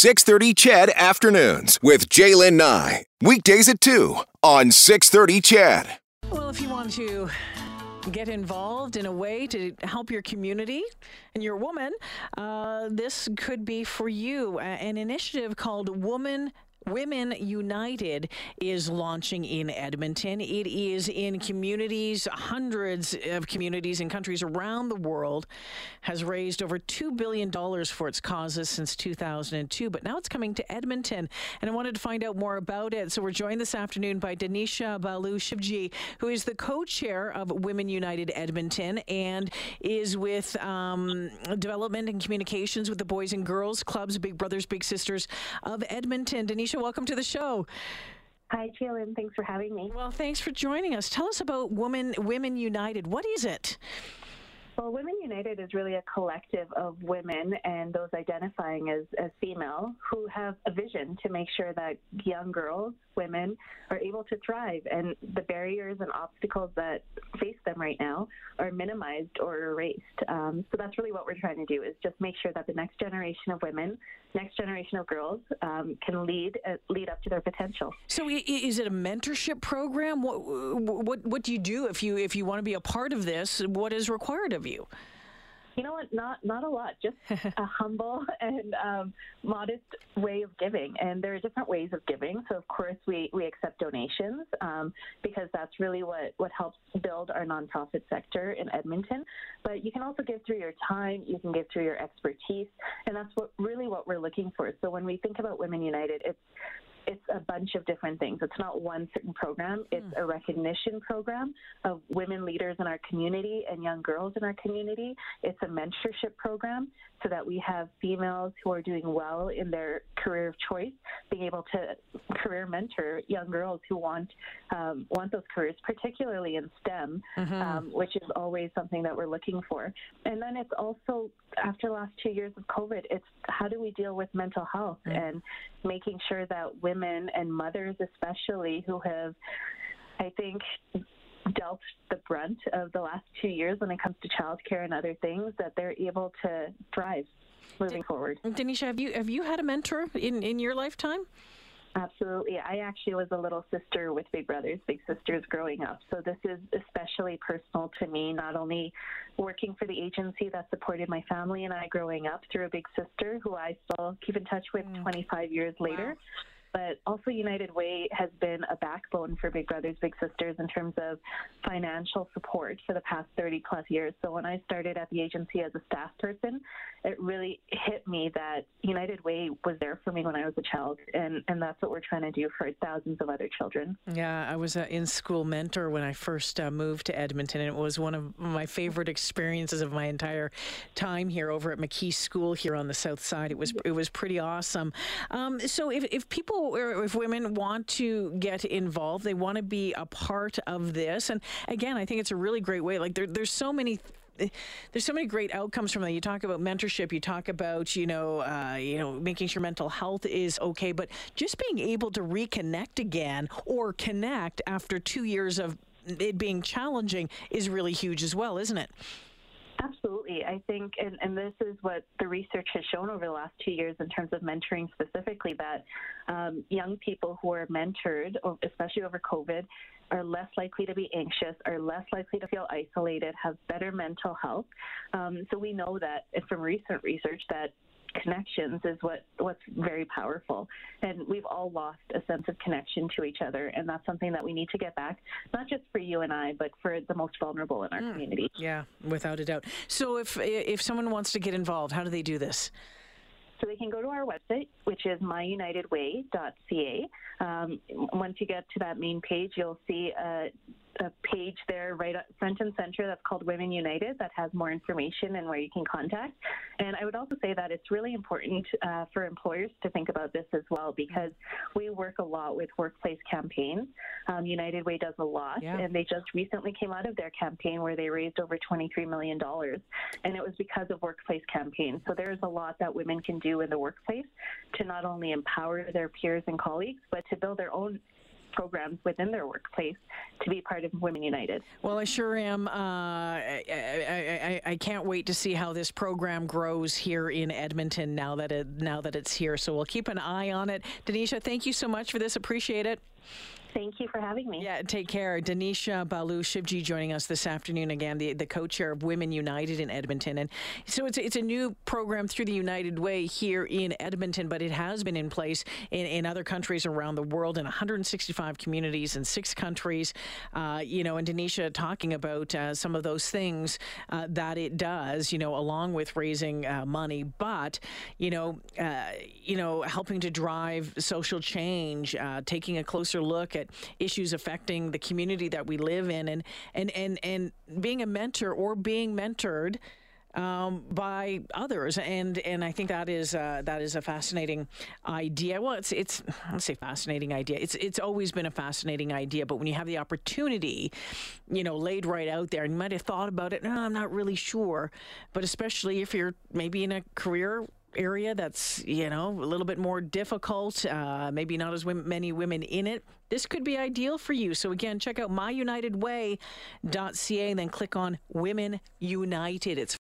630 CHED Afternoons with Jaylen Nye. Weekdays at 2 on 630 CHED. Well, if you want to get involved in a way to help your community and you're a woman, uh, this could be for you. An initiative called Woman Women United is launching in Edmonton. It is in communities, hundreds of communities in countries around the world, has raised over $2 billion for its causes since 2002. But now it's coming to Edmonton, and I wanted to find out more about it. So we're joined this afternoon by Danisha Balu Shivji, who is the co chair of Women United Edmonton and is with um, development and communications with the Boys and Girls Clubs, Big Brothers, Big Sisters of Edmonton. Welcome to the show. Hi, Jalen. Thanks for having me. Well, thanks for joining us. Tell us about Women Women United. What is it? Well, Women United is really a collective of women and those identifying as, as female who have a vision to make sure that young girls, women, are able to thrive and the barriers and obstacles that face them right now are minimized or erased. Um, so that's really what we're trying to do is just make sure that the next generation of women, next generation of girls um, can lead uh, lead up to their potential. So is it a mentorship program? What, what, what do you do if you, if you want to be a part of this? What is required of you? You? Know what? Not not a lot. Just a humble and um, modest way of giving. And there are different ways of giving. So of course we, we accept donations um, because that's really what what helps build our nonprofit sector in Edmonton. But you can also give through your time. You can give through your expertise, and that's what really what we're looking for. So when we think about Women United, it's it's a bunch of different things. It's not one certain program. It's a recognition program of women leaders in our community and young girls in our community. It's a mentorship program so that we have females who are doing well in their career of choice, being able to career mentor young girls who want um, want those careers, particularly in STEM, mm-hmm. um, which is always something that we're looking for. And then it's also after the last two years of COVID, it's how do we deal with mental health mm-hmm. and making sure that women and mothers, especially who have, I think, dealt the brunt of the last two years when it comes to childcare and other things that they're able to thrive moving forward. Denisha, have you have you had a mentor in in your lifetime? Absolutely. I actually was a little sister with Big Brothers, Big Sisters growing up. So this is especially personal to me, not only working for the agency that supported my family and I growing up through a big sister who I still keep in touch with mm. 25 years later. Wow but also United Way has been a backbone for Big Brothers Big Sisters in terms of financial support for the past 30 plus years. So when I started at the agency as a staff person, it really hit me that United Way was there for me when I was a child, and and that's what we're trying to do for thousands of other children. Yeah, I was an in-school mentor when I first uh, moved to Edmonton, and it was one of my favorite experiences of my entire time here over at McKee School here on the south side. It was it was pretty awesome. Um, so if if people if women want to get involved, they want to be a part of this. And again, I think it's a really great way. Like there, there's so many there's so many great outcomes from that. You talk about mentorship. You talk about you know uh, you know making sure mental health is okay, but just being able to reconnect again or connect after two years of it being challenging is really huge as well, isn't it? I think, and, and this is what the research has shown over the last two years in terms of mentoring specifically, that um, young people who are mentored, especially over COVID, are less likely to be anxious, are less likely to feel isolated, have better mental health. Um, so we know that from recent research that connections is what what's very powerful and we've all lost a sense of connection to each other and that's something that we need to get back not just for you and I but for the most vulnerable in our mm. community yeah without a doubt so if if someone wants to get involved how do they do this so they can go to our website, which is myunitedway.ca. Um, once you get to that main page, you'll see a a page there right front and center that's called Women United that has more information and where you can contact. And I would also say that it's really important uh, for employers to think about this as well because we work a lot with workplace campaigns. Um, United Way does a lot, yeah. and they just recently came out of their campaign where they raised over $23 million. And it was because of workplace campaigns. So there's a lot that women can do in the workplace to not only empower their peers and colleagues, but to build their own programs within their workplace to be part of Women United. Well, I sure am. Uh, I, I, I, I, can't wait to see how this program grows here in Edmonton now that it now that it's here. So we'll keep an eye on it. Denisha, thank you so much for this. Appreciate it. Thank you for having me. Yeah, take care. Denisha Balu Shivji joining us this afternoon again, the, the co-chair of Women United in Edmonton. And so it's, it's a new program through the United Way here in Edmonton, but it has been in place in, in other countries around the world in 165 communities in six countries. Uh, you know, and Denisha talking about uh, some of those things uh, that it does, you know, along with raising uh, money, but, you know, uh, you know, helping to drive social change, uh, taking a closer look issues affecting the community that we live in, and and and and being a mentor or being mentored. Um, by others, and and I think that is uh, that is a fascinating idea. Well, it's it's let's say fascinating idea. It's it's always been a fascinating idea, but when you have the opportunity, you know, laid right out there, and you might have thought about it. No, I'm not really sure, but especially if you're maybe in a career area that's you know a little bit more difficult uh, maybe not as many women in it this could be ideal for you. So again check out myunitedway.ca and then click on women united. It's